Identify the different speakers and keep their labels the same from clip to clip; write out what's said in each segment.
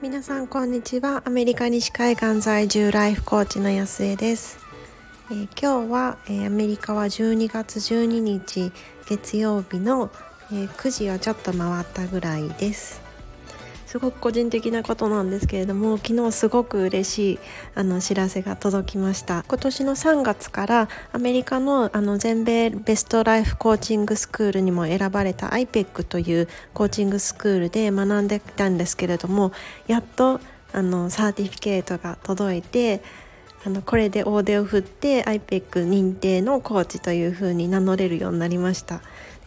Speaker 1: 皆さんこんにちは。アメリカ西海岸在住ライフコーチの安江です、えー、今日は、えー、アメリカは12月12日月曜日の、えー、9時をちょっと回ったぐらいです。すごく個人的なことなんですけれども昨日すごく嬉しいあの知らせが届きました。今年の3月からアメリカのあの全米ベストライフコーチングスクールにも選ばれた IPEC というコーチングスクールで学んできたんですけれどもやっとあの certificate が届いてあのこれで大手を振って IPEC 認定のコーチというふうに名乗れるようになりました。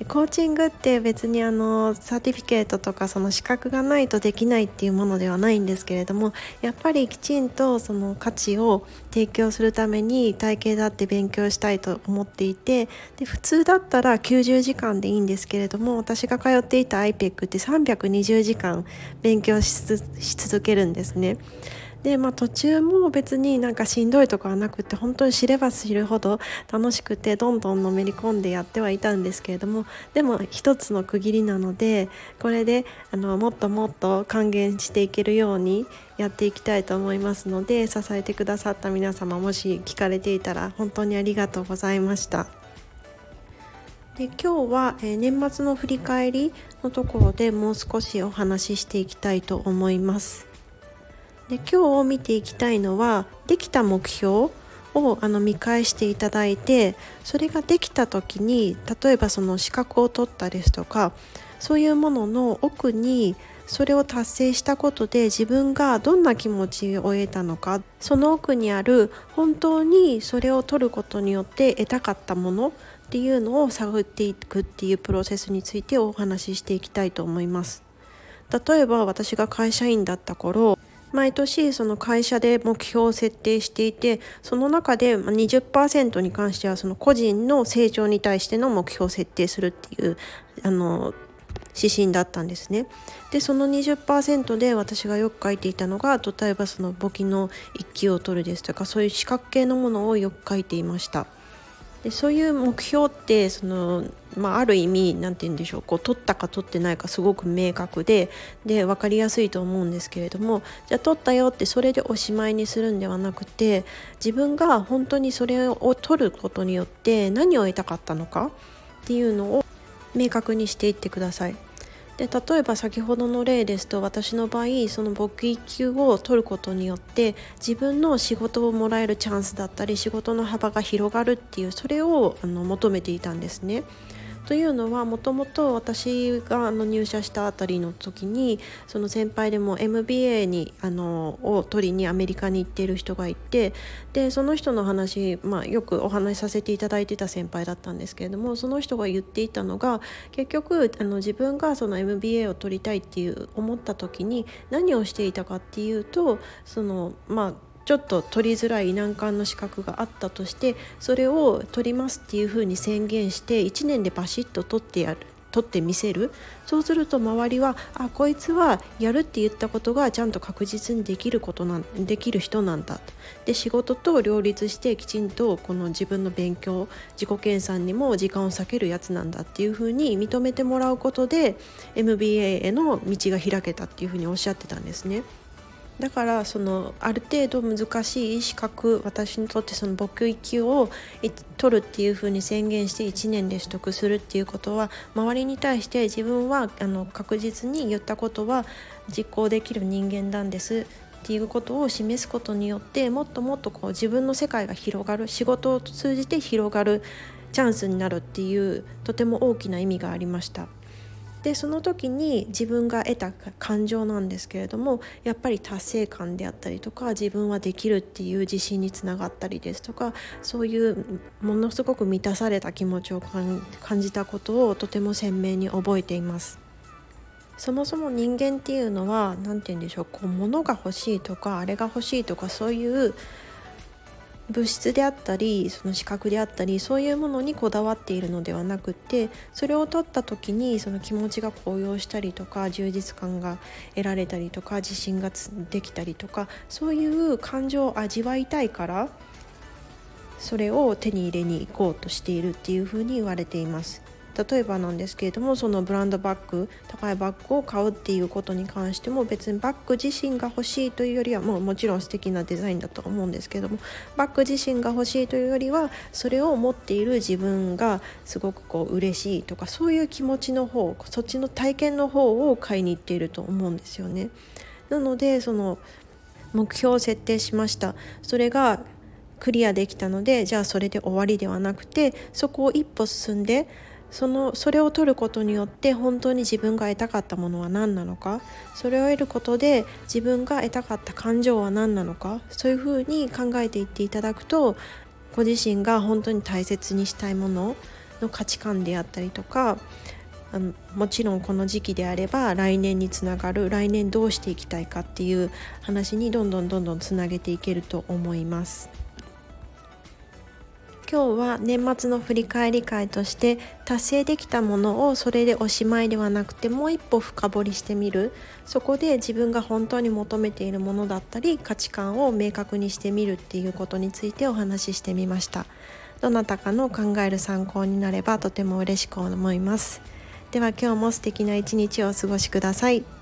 Speaker 1: コーチングって別にあの certificate とかその資格がないとできないっていうものではないんですけれどもやっぱりきちんとその価値を提供するために体系だって勉強したいと思っていてで普通だったら90時間でいいんですけれども私が通っていた IPEC って320時間勉強し続けるんですね。で、まあ、途中も別になんかしんどいとかはなくて本当に知れば知るほど楽しくてどんどんのめり込んでやってはいたんですけれどもでも一つの区切りなのでこれであのもっともっと還元していけるようにやっていきたいと思いますので支えてくださった皆様もし聞かれていたら本当にありがとうございました。で今日は、え、年末の振り返りのところでもう少しお話ししていきたいと思います。で今日見ていきたいのはできた目標をあの見返していただいてそれができた時に例えばその資格を取ったですとかそういうものの奥にそれを達成したことで自分がどんな気持ちを得たのかその奥にある本当にそれを取ることによって得たかったものっていうのを探っていくっていうプロセスについてお話ししていきたいと思います。例えば私が会社員だった頃毎年その会社で目標を設定していてその中で20%に関してはその個人の成長に対しての目標を設定するっていうあの指針だったんですね。でその20%で私がよく書いていたのが例えばその簿記の一級を取るですとかそういう資格系のものをよく書いていました。でそういう目標ってその、まあ、ある意味何て言うんでしょうこう取ったか取ってないかすごく明確でで分かりやすいと思うんですけれどもじゃあ取ったよってそれでおしまいにするんではなくて自分が本当にそれを取ることによって何を得たかったのかっていうのを明確にしていってください。で例えば先ほどの例ですと私の場合その簿記級を取ることによって自分の仕事をもらえるチャンスだったり仕事の幅が広がるっていうそれをあの求めていたんですね。というのはもともと私があの入社したあたりの時にその先輩でも MBA にあのを取りにアメリカに行っている人がいてでその人の話、まあ、よくお話しさせていただいてた先輩だったんですけれどもその人が言っていたのが結局あの自分がその MBA を取りたいっていう思った時に何をしていたかっていうとそのまあちょっと取りづらい難関の資格があったとしてそれを取りますっていうふうに宣言して1年でバシッと取ってやる取ってみせるそうすると周りはあこいつはやるって言ったことがちゃんと確実にできることなんできる人なんだで仕事と両立してきちんとこの自分の勉強自己研鑽にも時間を割けるやつなんだっていうふうに認めてもらうことで MBA への道が開けたっていうふうにおっしゃってたんですね。だからそのある程度難しい資格私にとってその簿記級を取るっていうふうに宣言して1年で取得するっていうことは周りに対して自分はあの確実に言ったことは実行できる人間なんですっていうことを示すことによってもっともっとこう自分の世界が広がる仕事を通じて広がるチャンスになるっていうとても大きな意味がありました。でその時に自分が得た感情なんですけれどもやっぱり達成感であったりとか自分はできるっていう自信につながったりですとかそういうものすごく満たされた気持ちを感じたことをとても鮮明に覚えています。そもそも人間っていうのは何て言うんでしょうこう物が欲しいとかあれが欲しいとかそういう物質であったりその視覚であったりそういうものにこだわっているのではなくてそれを取った時にその気持ちが高揚したりとか充実感が得られたりとか自信ができたりとかそういう感情を味わいたいからそれを手に入れに行こうとしているっていうふうに言われています。例えばなんですけれどもそのブランドバッグ高いバッグを買うっていうことに関しても別にバッグ自身が欲しいというよりはもうもちろん素敵なデザインだと思うんですけどもバッグ自身が欲しいというよりはそれを持っている自分がすごくこう嬉しいとかそういう気持ちの方そっちの体験の方を買いに行っていると思うんですよね。なのでその目標を設定しましたそれがクリアできたのでじゃあそれで終わりではなくてそこを一歩進んでそのそれを取ることによって本当に自分が得たかったものは何なのか？それを得ることで自分が得たかった感情は何なのか？そういうふうに考えていっていただくとご自身が本当に大切にしたいものの価値観であったりとかあのもちろんこの時期であれば来年につながる来年どうしていきたいかっていう話にどんどんどんどんつなげていけると思います。今日は年末の振り返り会として達成できたものをそれでおしまいではなくてもう一歩深掘りしてみる。そこで自分が本当に求めているものだったり価値観を明確にしてみる。っていうことについてお話ししてみました。どなたかの考える参考になればとても嬉しく思います。では今日も素敵な一日をお過ごしください。